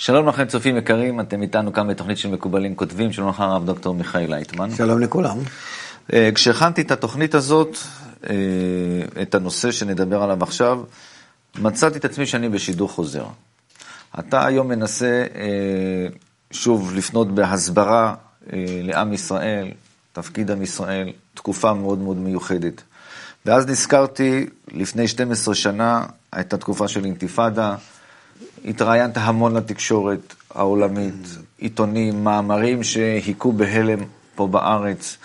שלום לכם צופים יקרים, אתם איתנו כאן בתוכנית של מקובלים כותבים, שלום לך הרב דוקטור מיכאל לייטמן. שלום לכולם. אה, כשהכנתי את התוכנית הזאת, אה, את הנושא שנדבר עליו עכשיו, מצאתי את עצמי שאני בשידור חוזר. אתה היום מנסה אה, שוב לפנות בהסברה לעם ישראל, תפקיד עם ישראל, תקופה מאוד מאוד מיוחדת. ואז נזכרתי, לפני 12 שנה, הייתה תקופה של אינתיפאדה, התראיינת המון לתקשורת העולמית, עיתונים, מאמרים שהיכו בהלם פה בארץ.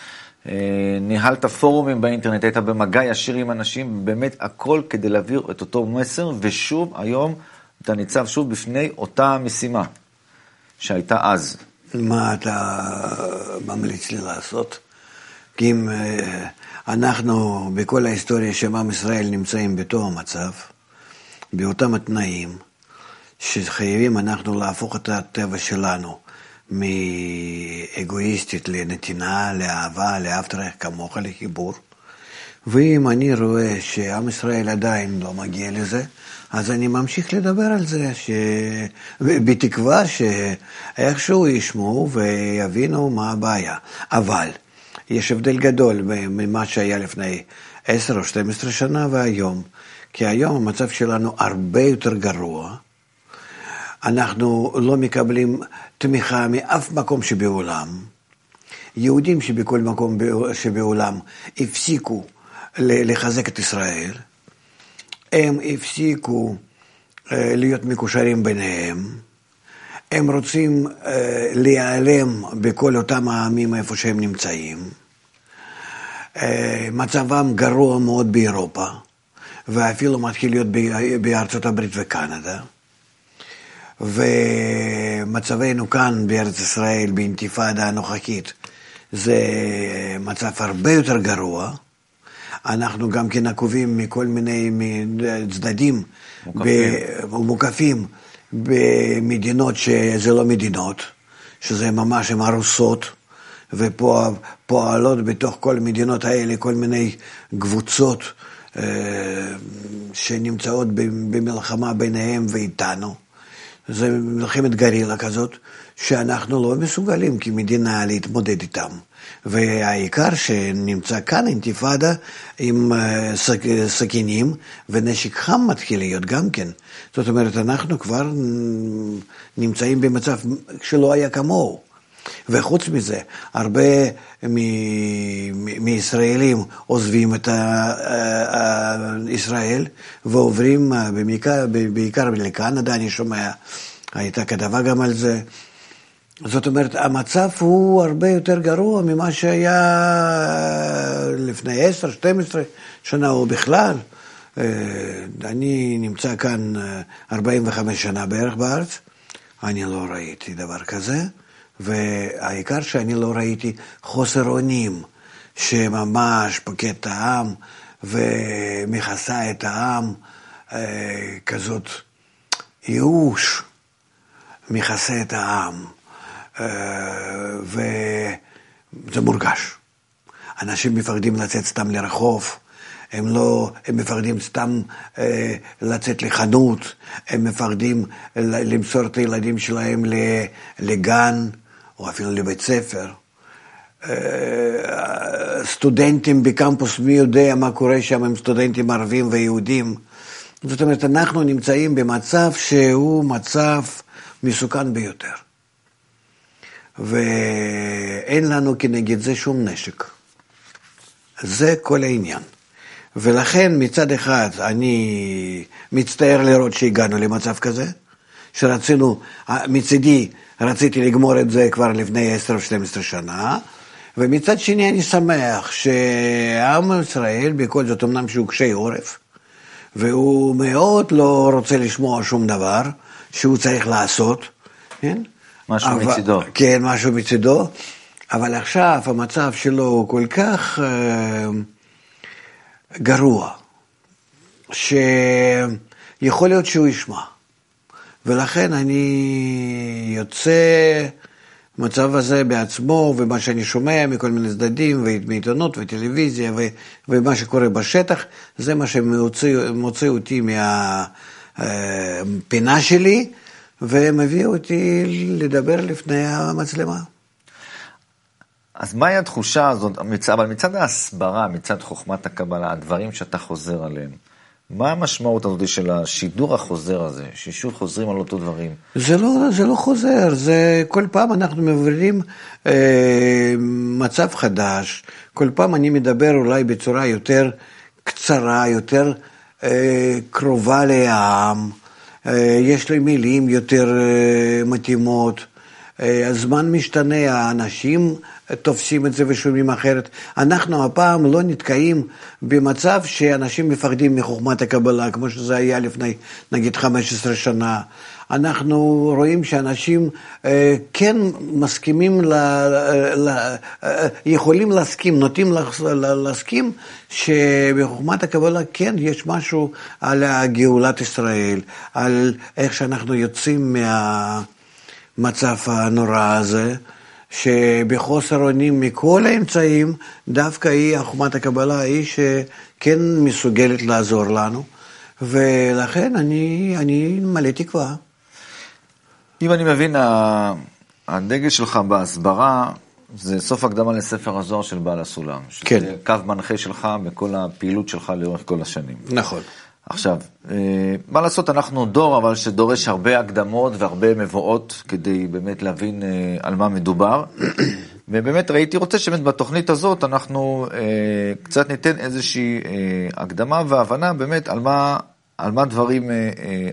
אה, ניהלת פורומים באינטרנט, היית במגע ישיר עם אנשים, באמת הכל כדי להעביר את אותו מסר, ושוב, היום אתה ניצב שוב בפני אותה משימה שהייתה אז. מה אתה ממליץ לי לעשות? כי אם אה, אנחנו בכל ההיסטוריה של עם ישראל נמצאים באותו המצב, באותם התנאים, שחייבים אנחנו להפוך את הטבע שלנו מאגואיסטית לנתינה, לאהבה, לאהבת רעך כמוך, לחיבור. ואם אני רואה שעם ישראל עדיין לא מגיע לזה, אז אני ממשיך לדבר על זה, ש... בתקווה שאיכשהו ישמעו ויבינו מה הבעיה. אבל יש הבדל גדול ממה שהיה לפני 10 או 12 שנה והיום, כי היום המצב שלנו הרבה יותר גרוע. אנחנו לא מקבלים תמיכה מאף מקום שבעולם. יהודים שבכל מקום שבעולם הפסיקו לחזק את ישראל, הם הפסיקו אה, להיות מקושרים ביניהם, הם רוצים אה, להיעלם בכל אותם העמים איפה שהם נמצאים. אה, מצבם גרוע מאוד באירופה, ואפילו מתחיל להיות בארצות הברית וקנדה. ומצבנו כאן בארץ ישראל, באינתיפאדה הנוכחית, זה מצב הרבה יותר גרוע. אנחנו גם כן עקובים מכל מיני צדדים מוקפים במדינות שזה לא מדינות, שזה ממש הן ארוסות, ופועלות בתוך כל המדינות האלה כל מיני קבוצות אה, שנמצאות במלחמה ביניהם ואיתנו. זה מלחמת גרילה כזאת, שאנחנו לא מסוגלים כמדינה להתמודד איתם. והעיקר שנמצא כאן אינתיפאדה עם אה, סכינים ונשק חם מתחיל להיות גם כן. זאת אומרת, אנחנו כבר נמצאים במצב שלא היה כמוהו. וחוץ מזה, הרבה מישראלים עוזבים את ישראל ועוברים אה, בעיקר, בעיקר לקנדה, אני שומע, הייתה כתבה גם על זה. זאת אומרת, המצב הוא הרבה יותר גרוע ממה שהיה לפני 10, 12 שנה או בכלל. אה, אני נמצא כאן 45 אה, שנה בערך בארץ, אני לא ראיתי דבר כזה. והעיקר שאני לא ראיתי חוסר אונים שממש פוקד את העם ומכסה את העם, אה, כזאת ייאוש מכסה את העם, אה, וזה מורגש. אנשים מפחדים לצאת סתם לרחוב, הם לא, הם מפחדים סתם אה, לצאת לחנות, הם מפחדים למסור את הילדים שלהם לגן. או אפילו לבית ספר. אה, סטודנטים בקמפוס, מי יודע מה קורה שם עם סטודנטים ערבים ויהודים. זאת אומרת, אנחנו נמצאים במצב שהוא מצב מסוכן ביותר. ואין לנו כנגד זה שום נשק. זה כל העניין. ולכן מצד אחד אני מצטער לראות שהגענו למצב כזה, שרצינו, מצידי רציתי לגמור את זה כבר לפני 10 או 12 שנה, ומצד שני אני שמח שעם ישראל, בכל זאת, אמנם שהוא קשי עורף, והוא מאוד לא רוצה לשמוע שום דבר שהוא צריך לעשות, כן? משהו אבל, מצידו. כן, משהו מצידו, אבל עכשיו המצב שלו הוא כל כך uh, גרוע, שיכול להיות שהוא ישמע. ולכן אני יוצא במצב הזה בעצמו, ומה שאני שומע מכל מיני צדדים, ומעיתונות וטלוויזיה, ו, ומה שקורה בשטח, זה מה שמוציא אותי מהפינה אה, שלי, והם הביאו אותי לדבר לפני המצלמה. אז מהי התחושה הזאת, אבל מצד ההסברה, מצד חוכמת הקבלה, הדברים שאתה חוזר עליהם, מה המשמעות הזאת של השידור החוזר הזה, ששוב חוזרים על אותו דברים? זה לא, זה לא חוזר, זה כל פעם אנחנו מבררים אה, מצב חדש, כל פעם אני מדבר אולי בצורה יותר קצרה, יותר אה, קרובה לעם, אה, יש לי מילים יותר אה, מתאימות, אה, הזמן משתנה, האנשים תופסים את זה ושומעים אחרת. אנחנו הפעם לא נתקעים במצב שאנשים מפחדים מחוכמת הקבלה, כמו שזה היה לפני נגיד 15 שנה. אנחנו רואים שאנשים אה, כן מסכימים, ל, ל, אה, יכולים להסכים, נוטים להס- להסכים שבחוכמת הקבלה כן יש משהו על גאולת ישראל, על איך שאנחנו יוצאים מהמצב הנורא הזה. שבחוסר אונים מכל האמצעים, דווקא היא, חוכמת הקבלה, היא שכן מסוגלת לעזור לנו, ולכן אני, אני מלא תקווה. אם אני מבין, הדגל שלך בהסברה זה סוף הקדמה לספר הזוהר של בעל הסולם. כן. שזה קו מנחה שלך בכל הפעילות שלך לאורך כל השנים. נכון. עכשיו, אה, מה לעשות, אנחנו דור, אבל שדורש הרבה הקדמות והרבה מבואות כדי באמת להבין אה, על מה מדובר. ובאמת הייתי רוצה שבאמת בתוכנית הזאת אנחנו אה, קצת ניתן איזושהי הקדמה והבנה באמת על מה, על מה דברים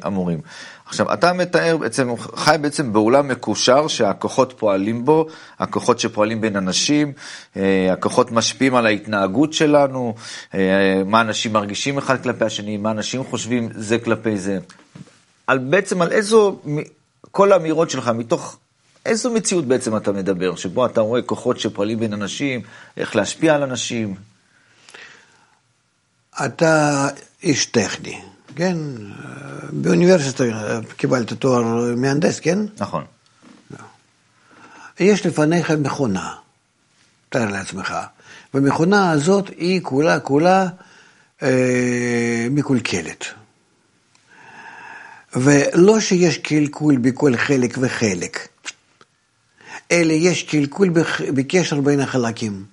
אמורים. עכשיו, אתה מתאר בעצם, חי בעצם בעולם מקושר שהכוחות פועלים בו, הכוחות שפועלים בין אנשים, אה, הכוחות משפיעים על ההתנהגות שלנו, אה, מה אנשים מרגישים אחד כלפי השני, מה אנשים חושבים זה כלפי זה. על בעצם על איזו, כל האמירות שלך, מתוך איזו מציאות בעצם אתה מדבר, שבו אתה רואה כוחות שפועלים בין אנשים, איך להשפיע על אנשים. אתה איש טכני, כן? באוניברסיטה קיבלת תואר מהנדס, כן? נכון. יש לפניך מכונה, תאר לעצמך. והמכונה הזאת היא כולה כולה אה, מקולקלת. ולא שיש קלקול בכל חלק וחלק, אלא יש קלקול בקשר בין החלקים.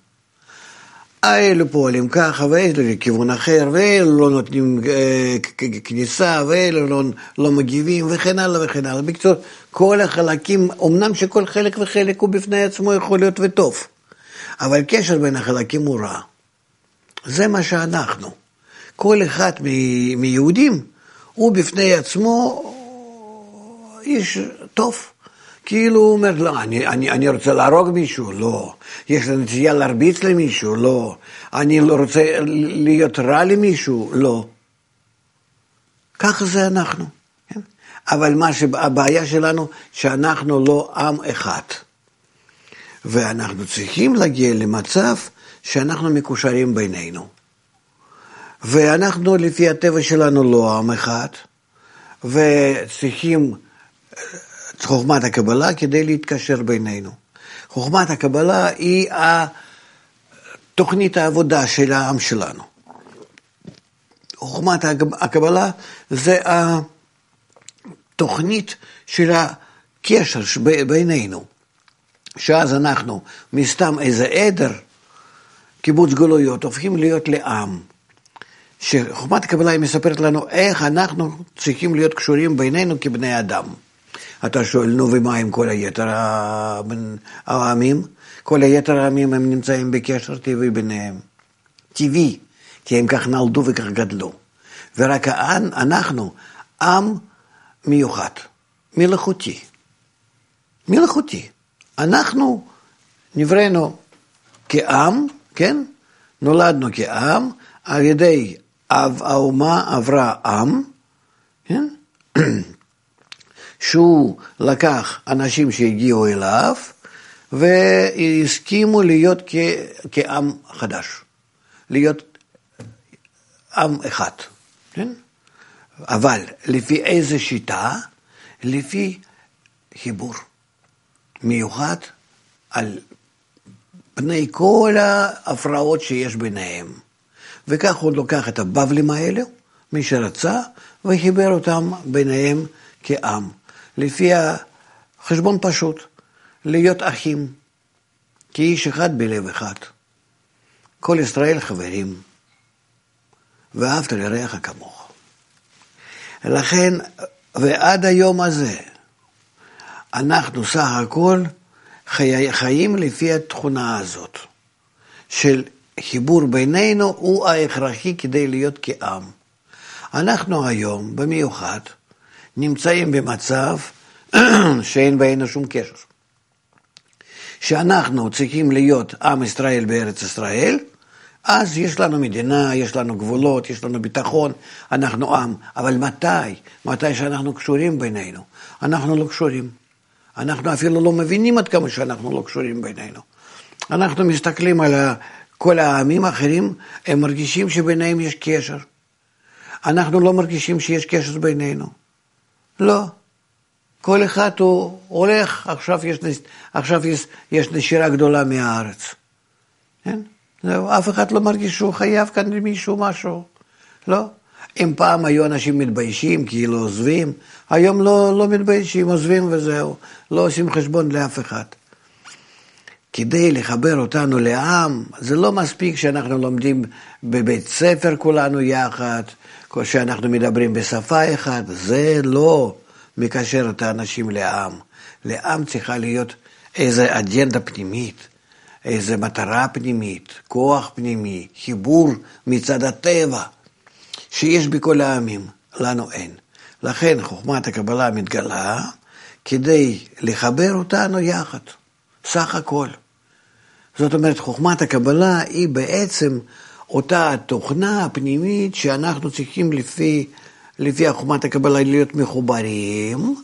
האלו פועלים ככה, ואלו לכיוון אחר, ואלו לא נותנים אה, כניסה, ואלו לא, לא מגיבים, וכן הלאה וכן הלאה. בקיצור, כל החלקים, אמנם שכל חלק וחלק הוא בפני עצמו יכול להיות וטוב, אבל קשר בין החלקים הוא רע. זה מה שאנחנו. כל אחד מיהודים הוא בפני עצמו איש טוב. כאילו הוא אומר, לא, אני, אני, אני רוצה להרוג מישהו, לא. יש לי נטייה להרביץ למישהו, לא. אני לא רוצה להיות רע למישהו, לא. ככה זה אנחנו. כן? אבל מה שהבעיה שלנו, שאנחנו לא עם אחד. ואנחנו צריכים להגיע למצב שאנחנו מקושרים בינינו. ואנחנו לפי הטבע שלנו לא עם אחד, וצריכים את חוכמת הקבלה כדי להתקשר בינינו. חוכמת הקבלה היא תוכנית העבודה של העם שלנו. חוכמת הקבלה זה התוכנית של הקשר בינינו, שאז אנחנו מסתם איזה עדר, קיבוץ גלויות, הופכים להיות לעם. שחוכמת הקבלה היא מספרת לנו איך אנחנו צריכים להיות קשורים בינינו כבני אדם. אתה שואל, נו ומה עם כל היתר העמים? כל היתר העמים הם נמצאים בקשר טבעי ביניהם. טבעי, כי הם כך נולדו וכך גדלו. ורק אנחנו עם מיוחד, מלאכותי. מלאכותי. אנחנו נבראנו כעם, כן? נולדנו כעם, על ידי אב האומה עברה עם, כן? שהוא לקח אנשים שהגיעו אליו והסכימו להיות כ, כעם חדש, להיות עם אחד, כן? אבל לפי איזה שיטה? לפי חיבור מיוחד על פני כל ההפרעות שיש ביניהם. וכך הוא לוקח את הבבלים האלו, מי שרצה, וחיבר אותם ביניהם כעם. לפי החשבון פשוט, להיות אחים, כאיש אחד בלב אחד. כל ישראל חברים, ואהבת לרעך כמוך. לכן, ועד היום הזה, אנחנו סך הכל חי, חיים לפי התכונה הזאת, של חיבור בינינו הוא ההכרחי כדי להיות כעם. אנחנו היום, במיוחד, נמצאים במצב שאין בינינו שום קשר. שאנחנו צריכים להיות עם ישראל בארץ ישראל, אז יש לנו מדינה, יש לנו גבולות, יש לנו ביטחון, אנחנו עם. אבל מתי? מתי שאנחנו קשורים בינינו? אנחנו לא קשורים. אנחנו אפילו לא מבינים עד כמה שאנחנו לא קשורים בינינו. אנחנו מסתכלים על כל העמים האחרים, הם מרגישים שביניהם יש קשר. אנחנו לא מרגישים שיש קשר בינינו. לא. כל אחד הוא הולך, עכשיו יש, עכשיו יש, יש נשירה גדולה מהארץ. כן? זהו, אף אחד לא מרגיש שהוא חייב כאן למישהו משהו. לא. אם פעם היו אנשים מתביישים, כאילו עוזבים, היום לא, לא מתביישים, עוזבים וזהו. לא עושים חשבון לאף אחד. כדי לחבר אותנו לעם, זה לא מספיק שאנחנו לומדים בבית ספר כולנו יחד, שאנחנו מדברים בשפה אחת, זה לא מקשר את האנשים לעם. לעם צריכה להיות איזו אג'נדה פנימית, איזו מטרה פנימית, כוח פנימי, חיבור מצד הטבע, שיש בכל העמים, לנו אין. לכן חוכמת הקבלה מתגלה כדי לחבר אותנו יחד, סך הכל. זאת אומרת, חוכמת הקבלה היא בעצם אותה תוכנה הפנימית שאנחנו צריכים לפי, לפי חוכמת הקבלה להיות מחוברים,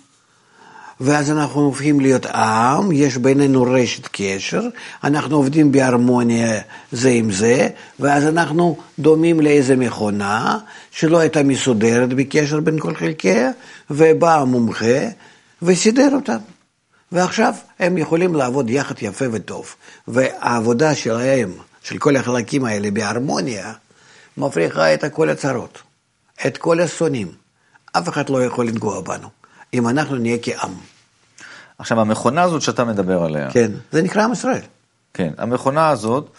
ואז אנחנו הופכים להיות עם, יש בינינו רשת קשר, אנחנו עובדים בהרמוניה זה עם זה, ואז אנחנו דומים לאיזה מכונה שלא הייתה מסודרת בקשר בין כל חלקיה, ובא המומחה וסידר אותם. ועכשיו הם יכולים לעבוד יחד יפה וטוב. והעבודה שלהם, של כל החלקים האלה בהרמוניה, מפריחה את כל הצרות, את כל השונאים. אף אחד לא יכול לנגוע בנו, אם אנחנו נהיה כעם. עכשיו, המכונה הזאת שאתה מדבר עליה... כן, זה נקרא עם ישראל. כן, המכונה הזאת,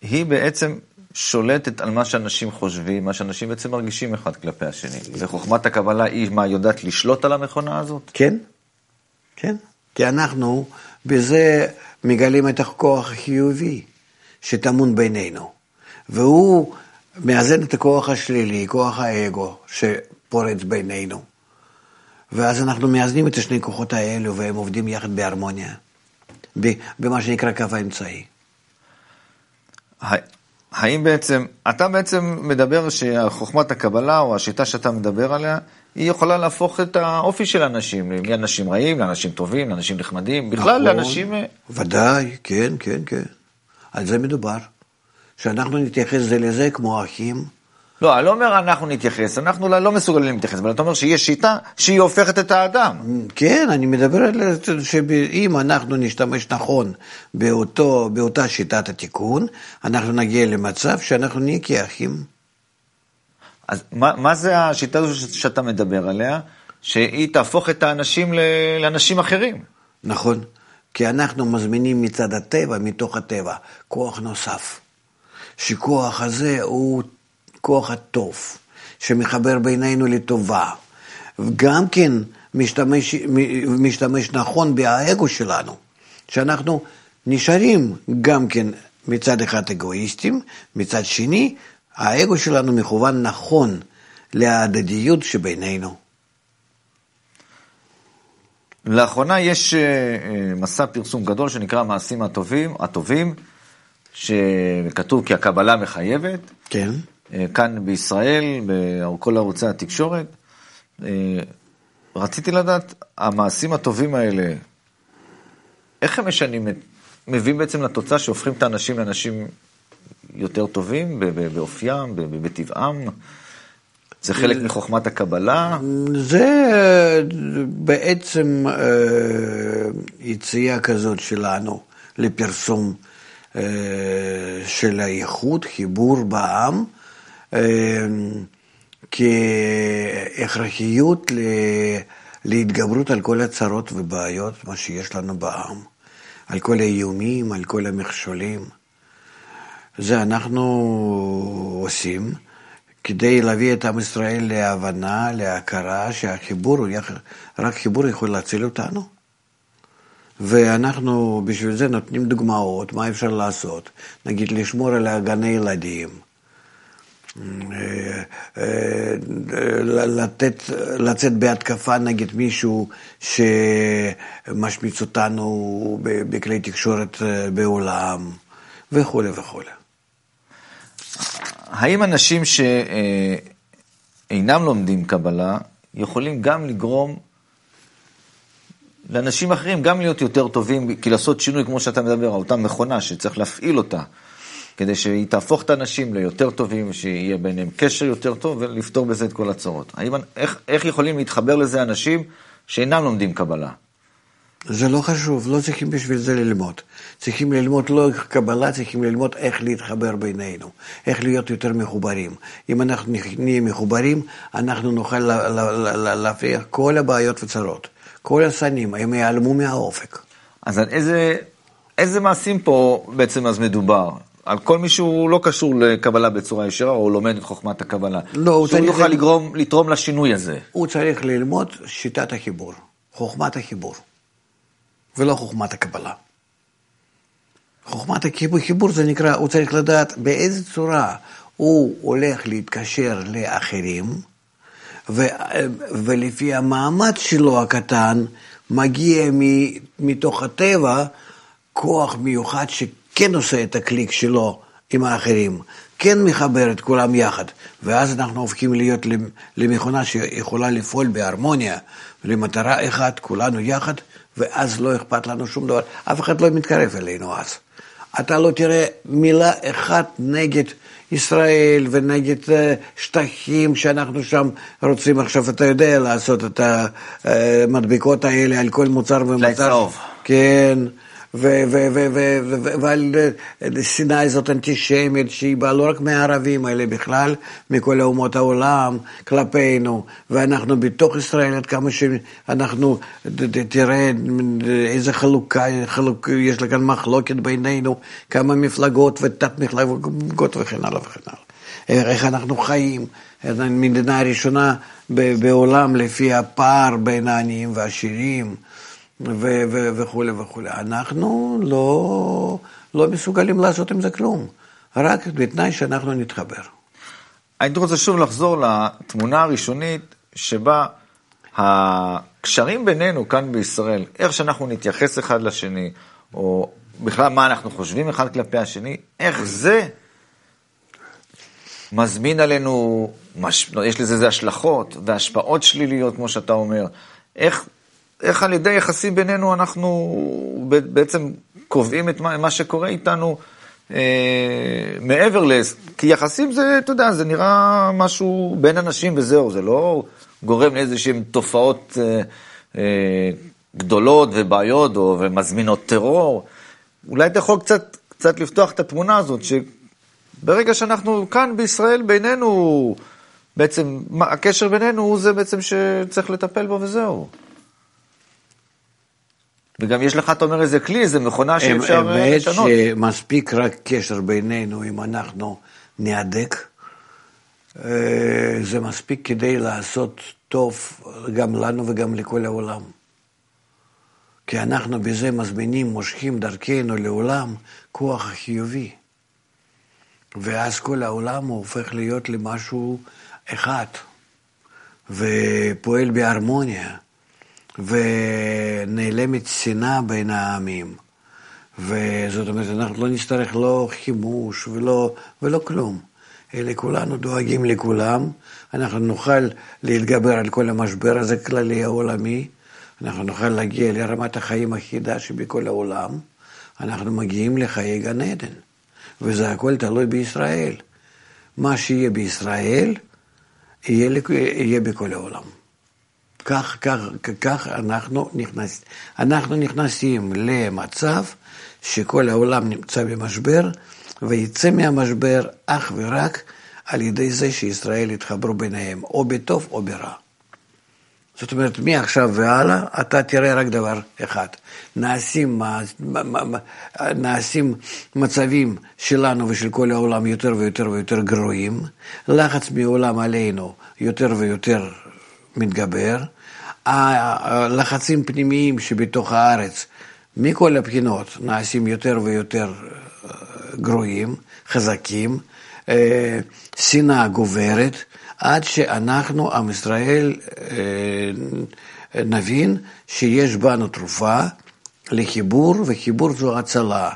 היא בעצם שולטת על מה שאנשים חושבים, מה שאנשים בעצם מרגישים אחד כלפי השני. וחוכמת הקבלה היא מה, יודעת לשלוט על המכונה הזאת? כן, כן. כי אנחנו בזה מגלים את הכוח החיובי שטמון בינינו. והוא מאזן את הכוח השלילי, כוח האגו שפורץ בינינו. ואז אנחנו מאזנים את השני כוחות האלו והם עובדים יחד בהרמוניה, במה שנקרא קו האמצעי. האם בעצם, אתה בעצם מדבר שחוכמת הקבלה או השיטה שאתה מדבר עליה, היא יכולה להפוך את האופי של אנשים, מאנשים רעים לאנשים טובים, לאנשים נחמדים, בכלל נכון, לאנשים... אה, ודאי, כן, כן, כן. על זה מדובר. שאנחנו נתייחס זה לזה כמו אחים. לא, אני לא אומר אנחנו נתייחס, אנחנו לא, לא מסוגלים להתייחס, אבל אתה אומר שיש שיטה שהיא הופכת את האדם. כן, אני מדבר על זה שאם אנחנו נשתמש נכון באותו, באותה שיטת התיקון, אנחנו נגיע למצב שאנחנו נהיה כאחים. אז מה, מה זה השיטה הזו שאתה מדבר עליה, שהיא תהפוך את האנשים לאנשים אחרים? נכון, כי אנחנו מזמינים מצד הטבע, מתוך הטבע, כוח נוסף. שכוח הזה הוא כוח הטוב, שמחבר בינינו לטובה. גם כן משתמש, משתמש נכון באגו שלנו, שאנחנו נשארים גם כן מצד אחד אגואיסטים, מצד שני האגו שלנו מכוון נכון להדדיות שבינינו. לאחרונה יש אה, אה, מסע פרסום גדול שנקרא המעשים הטובים, הטובים, שכתוב כי הקבלה מחייבת. כן. אה, כאן בישראל, בכל ערוצי התקשורת. רציתי לדעת, המעשים הטובים האלה, איך הם משנים, מביאים בעצם לתוצאה שהופכים את האנשים לאנשים יותר טובים באופיים, בטבעם? זה חלק מחוכמת הקבלה? זה בעצם אה, יציאה כזאת שלנו לפרסום אה, של האיחוד, חיבור בעם, אה, כהכרחיות להתגברות על כל הצרות ובעיות, מה שיש לנו בעם, על כל האיומים, על כל המכשולים. זה אנחנו עושים כדי להביא את עם ישראל להבנה, להכרה שהחיבור, רק חיבור יכול להציל אותנו. ואנחנו בשביל זה נותנים דוגמאות, מה אפשר לעשות. נגיד, לשמור על גני ילדים. אה, אה, לתת, לצאת בהתקפה נגד מישהו שמשמיץ אותנו בכלי תקשורת אה, בעולם, וכולי וכולי. האם אנשים שאינם לומדים קבלה יכולים גם לגרום לאנשים אחרים גם להיות יותר טובים, כי לעשות שינוי כמו שאתה מדבר, אותה מכונה שצריך להפעיל אותה, כדי שהיא תהפוך את האנשים ליותר טובים, שיהיה ביניהם קשר יותר טוב ולפתור בזה את כל הצרות. האם, איך, איך יכולים להתחבר לזה אנשים שאינם לומדים קבלה? זה לא חשוב, לא צריכים בשביל זה ללמוד. צריכים ללמוד לא קבלה, צריכים ללמוד איך להתחבר בינינו, איך להיות יותר מחוברים. אם אנחנו נהיה מחוברים, אנחנו נוכל להפריח כל הבעיות וצרות. כל השנים, הם ייעלמו מהאופק. אז על איזה, איזה מעשים פה בעצם אז מדובר? על כל מי שהוא לא קשור לקבלה בצורה ישירה, או לומד את חוכמת הקבלה. לא, הוא צריך... שהוא יוכל לגרום, לתרום לשינוי הזה. הוא צריך ללמוד שיטת החיבור, חוכמת החיבור, ולא חוכמת הקבלה. חוכמת החיבור זה נקרא, הוא צריך לדעת באיזה צורה הוא הולך להתקשר לאחרים, ו, ולפי המעמד שלו הקטן, מגיע מתוך הטבע כוח מיוחד שכן עושה את הקליק שלו עם האחרים, כן מחבר את כולם יחד, ואז אנחנו הופכים להיות למכונה שיכולה לפעול בהרמוניה, למטרה אחת, כולנו יחד, ואז לא אכפת לנו שום דבר, אף אחד לא מתקרב אלינו אז. אתה לא תראה מילה אחת נגד ישראל ונגד אה, שטחים שאנחנו שם רוצים עכשיו, אתה יודע, לעשות את המדבקות האלה על כל מוצר ומוצר. כן. ועל אה, שנאה הזאת אנטישמית שהיא באה לא רק מהערבים האלה בכלל, מכל אומות העולם כלפינו, ואנחנו בתוך ישראל עד כמה שאנחנו, תראה איזה חלוקה, חלוק, יש כאן מחלוקת בינינו, כמה מפלגות ותת מפלגות וכן הלאה וכן הלאה. איך אנחנו חיים, המדינה הראשונה בעולם לפי הפער בין העניים והעשירים. וכולי וכולי. אנחנו לא, לא מסוגלים לעשות עם זה כלום, רק בתנאי שאנחנו נתחבר. הייתי רוצה שוב לחזור לתמונה הראשונית שבה הקשרים בינינו כאן בישראל, איך שאנחנו נתייחס אחד לשני, או בכלל מה אנחנו חושבים אחד כלפי השני, איך זה מזמין עלינו, מש... יש לזה השלכות והשפעות שליליות, כמו שאתה אומר. איך איך על ידי יחסים בינינו אנחנו בעצם קובעים את מה, מה שקורה איתנו אה, מעבר ל... כי יחסים זה, אתה יודע, זה נראה משהו בין אנשים וזהו, זה לא גורם לאיזשהן תופעות אה, אה, גדולות ובעיות או, ומזמינות טרור. אולי אתה יכול קצת, קצת לפתוח את התמונה הזאת, שברגע שאנחנו כאן בישראל בינינו, בעצם הקשר בינינו הוא זה בעצם שצריך לטפל בו וזהו. וגם יש לך, אתה אומר, איזה כלי, איזה מכונה שאפשר אה, לשנות. האמת שמספיק רק קשר בינינו, אם אנחנו נהדק, אה, זה מספיק כדי לעשות טוב גם לנו וגם לכל העולם. כי אנחנו בזה מזמינים, מושכים דרכנו לעולם כוח חיובי. ואז כל העולם הופך להיות למשהו אחד, ופועל בהרמוניה. ונעלמת שנאה בין העמים. וזאת אומרת, אנחנו לא נצטרך לא חימוש ולא, ולא כלום, אלא כולנו דואגים לכולם, אנחנו נוכל להתגבר על כל המשבר הזה כללי העולמי, אנחנו נוכל להגיע לרמת החיים אחידה שבכל העולם, אנחנו מגיעים לחיי גן עדן, וזה הכל תלוי בישראל. מה שיהיה בישראל, יהיה, יהיה בכל העולם. כך, כך, כך אנחנו, נכנס, אנחנו נכנסים למצב שכל העולם נמצא במשבר, ויצא מהמשבר אך ורק על ידי זה שישראל יתחברו ביניהם, או בטוב או ברע. זאת אומרת, מעכשיו והלאה אתה תראה רק דבר אחד. נעשים, נעשים מצבים שלנו ושל כל העולם יותר ויותר ויותר גרועים, לחץ מעולם עלינו יותר ויותר מתגבר, הלחצים פנימיים שבתוך הארץ מכל הבחינות נעשים יותר ויותר אה, גרועים, חזקים, אה, שנאה גוברת, עד שאנחנו, עם ישראל, אה, נבין שיש בנו תרופה לחיבור, וחיבור זו הצלה.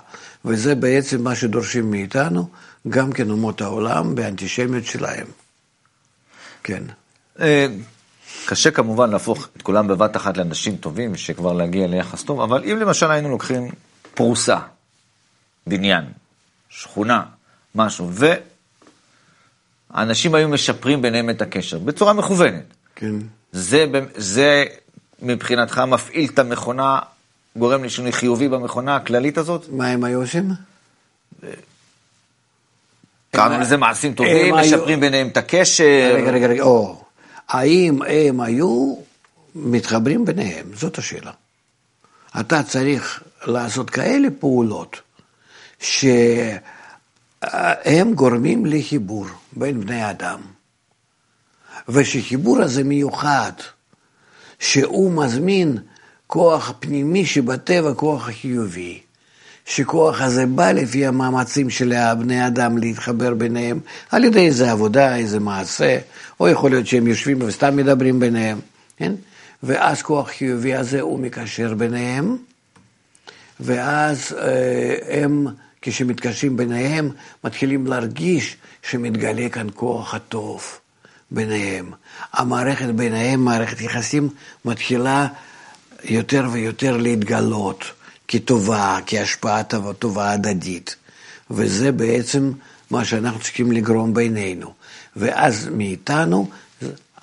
וזה בעצם מה שדורשים מאיתנו, גם כן אומות העולם, באנטישמיות שלהם. כן. קשה כמובן להפוך את כולם בבת אחת לאנשים טובים, שכבר להגיע ליחס טוב, אבל אם למשל היינו לוקחים פרוסה, בניין, שכונה, משהו, ואנשים היו משפרים ביניהם את הקשר, בצורה מכוונת. כן. זה, זה מבחינתך מפעיל את המכונה, גורם לשינוי חיובי במכונה הכללית הזאת? מה הם היו עושים? קראנו לזה מעשים טובים, משפרים ביניהם את הקשר. רגע, רגע, רגע, או. האם הם היו מתחברים ביניהם? זאת השאלה. אתה צריך לעשות כאלה פעולות שהם גורמים לחיבור בין בני אדם, ושחיבור הזה מיוחד, שהוא מזמין כוח פנימי שבטבע, כוח חיובי. שכוח הזה בא לפי המאמצים של בני אדם להתחבר ביניהם, על ידי איזה עבודה, איזה מעשה, או יכול להיות שהם יושבים וסתם מדברים ביניהם, כן? ואז כוח חיובי הזה הוא מקשר ביניהם, ואז אה, הם, כשמתקשרים ביניהם, מתחילים להרגיש שמתגלה כאן כוח הטוב ביניהם. המערכת ביניהם, מערכת יחסים, מתחילה יותר ויותר להתגלות. כטובה, כהשפעה טובה הדדית. וזה בעצם מה שאנחנו צריכים לגרום בינינו. ואז מאיתנו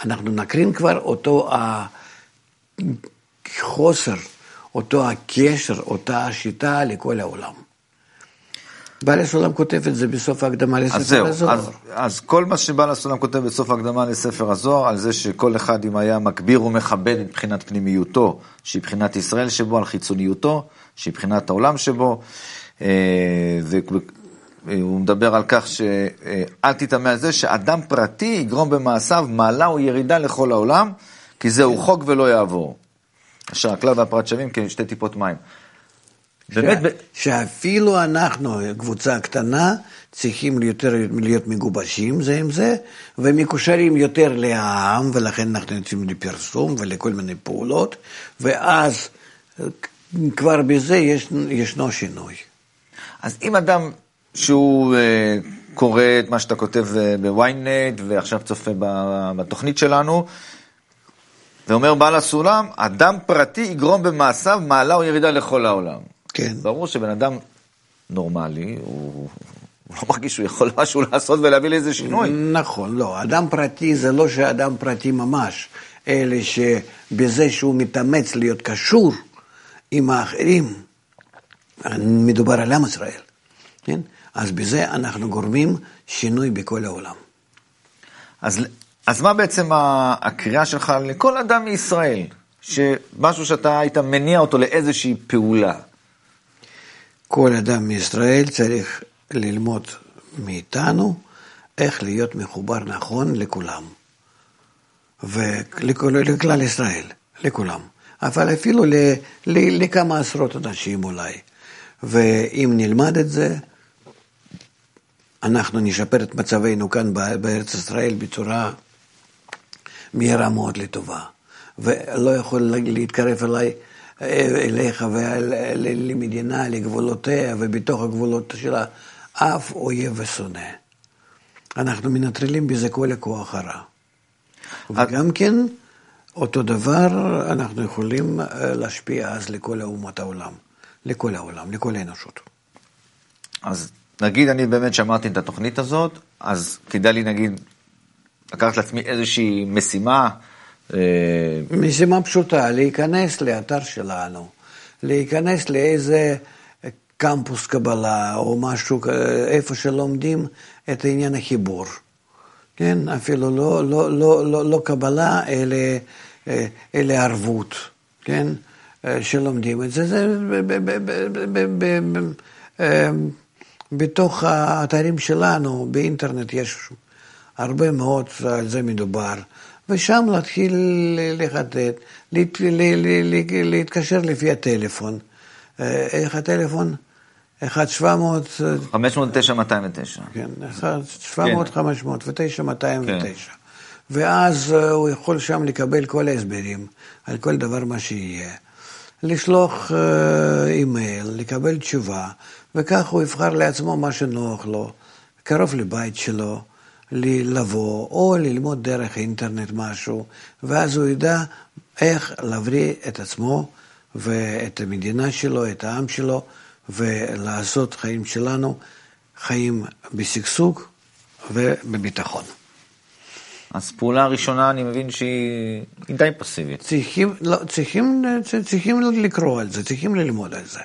אנחנו נקרין כבר אותו החוסר, אותו הקשר, אותה השיטה לכל העולם. בעל הסולם כותב את זה בסוף ההקדמה לספר אז הזוהר. אז, אז כל מה שבעל הסולם כותב בסוף ההקדמה לספר הזוהר, על זה שכל אחד אם היה מגביר ומכבד מבחינת פנימיותו, שהיא בחינת ישראל שבו, על חיצוניותו, שהיא בחינת העולם שבו, אה, והוא מדבר על כך שאל תטמא על זה שאדם פרטי יגרום במעשיו מעלה או ירידה לכל העולם, כי זהו חוק ולא יעבור. אשר הכלל והפרט שווים כשתי טיפות מים. באמת... שאפילו אנחנו, קבוצה קטנה, צריכים יותר להיות מגובשים זה עם זה, ומקושרים יותר לעם, ולכן אנחנו יוצאים לפרסום ולכל מיני פעולות, ואז כבר בזה יש, ישנו שינוי. אז אם אדם שהוא uh, קורא את מה שאתה כותב uh, בוויינט ועכשיו צופה בתוכנית שלנו, ואומר בעל הסולם, אדם פרטי יגרום במעשיו מעלה או ירידה לכל העולם. כן. ברור שבן אדם נורמלי, הוא, הוא לא מרגיש שהוא יכול משהו לעשות ולהביא לאיזה שינוי. נכון, לא. אדם פרטי זה לא שאדם פרטי ממש, אלא שבזה שהוא מתאמץ להיות קשור עם האחרים, מדובר על עם ישראל, כן? אז בזה אנחנו גורמים שינוי בכל העולם. אז, אז מה בעצם הקריאה שלך לכל אדם מישראל, שמשהו שאתה היית מניע אותו לאיזושהי פעולה? כל אדם מישראל צריך ללמוד מאיתנו איך להיות מחובר נכון לכולם, ולכלל ישראל, לכולם. אבל אפילו ל, ל, לכמה עשרות אנשים אולי. ואם נלמד את זה, אנחנו נשפר את מצבנו כאן בארץ ישראל בצורה מהירה מאוד לטובה. ולא יכול להתקרב אליי, אליך ולמדינה, לגבולותיה, ובתוך הגבולות שלה אף אויב ושונא. אנחנו מנטרלים בזה כל הכוח הרע. וגם כן, אותו דבר אנחנו יכולים אה, להשפיע אז לכל אומות העולם, לכל העולם, לכל האנושות. אז נגיד אני באמת שמעתי את התוכנית הזאת, אז כדאי לי נגיד לקחת לעצמי איזושהי משימה. אה, משימה פשוטה, להיכנס לאתר שלנו, להיכנס לאיזה קמפוס קבלה או משהו, איפה שלומדים את עניין החיבור. כן, אפילו לא, לא, לא, לא, לא קבלה, אלא אה, אלה ערבות, כן? אה, שלומדים את זה, זה בתוך האתרים שלנו, באינטרנט יש הרבה מאוד, על זה מדובר, ושם להתחיל לחטט, להתקשר לפי הטלפון. איך הטלפון? 1 700... 509 209. כן, 1 700 509 209. ואז הוא יכול שם לקבל כל ההסברים על כל דבר מה שיהיה. לשלוח אימייל, לקבל תשובה, וכך הוא יבחר לעצמו מה שנוח לו, קרוב לבית שלו, לבוא, או ללמוד דרך האינטרנט משהו, ואז הוא ידע איך להבריא את עצמו ואת המדינה שלו, את העם שלו, ולעשות חיים שלנו חיים בשגשוג ובביטחון. אז פעולה ראשונה, אני מבין שהיא די פסיבית. צריכים, לא, צריכים, צריכים לקרוא על זה, צריכים ללמוד על זה.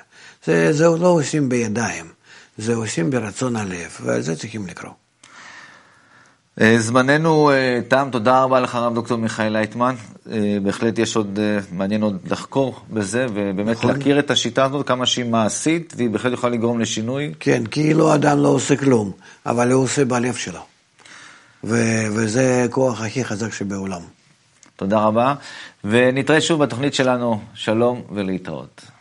זה, זה לא עושים בידיים, זה עושים ברצון הלב, ועל זה צריכים לקרוא. אה, זמננו אה, תם, תודה רבה לך הרב דוקטור מיכאל לייטמן. אה, בהחלט יש עוד, מעניין עוד לחקור בזה, ובאמת נכון. להכיר את השיטה הזאת, כמה שהיא מעשית, והיא בהחלט יכולה לגרום לשינוי. כן, כאילו אדם לא עושה כלום, אבל הוא עושה בלב שלו. ו- וזה הכוח הכי חזק שבעולם. תודה רבה, ונתראה שוב בתוכנית שלנו. שלום ולהתראות.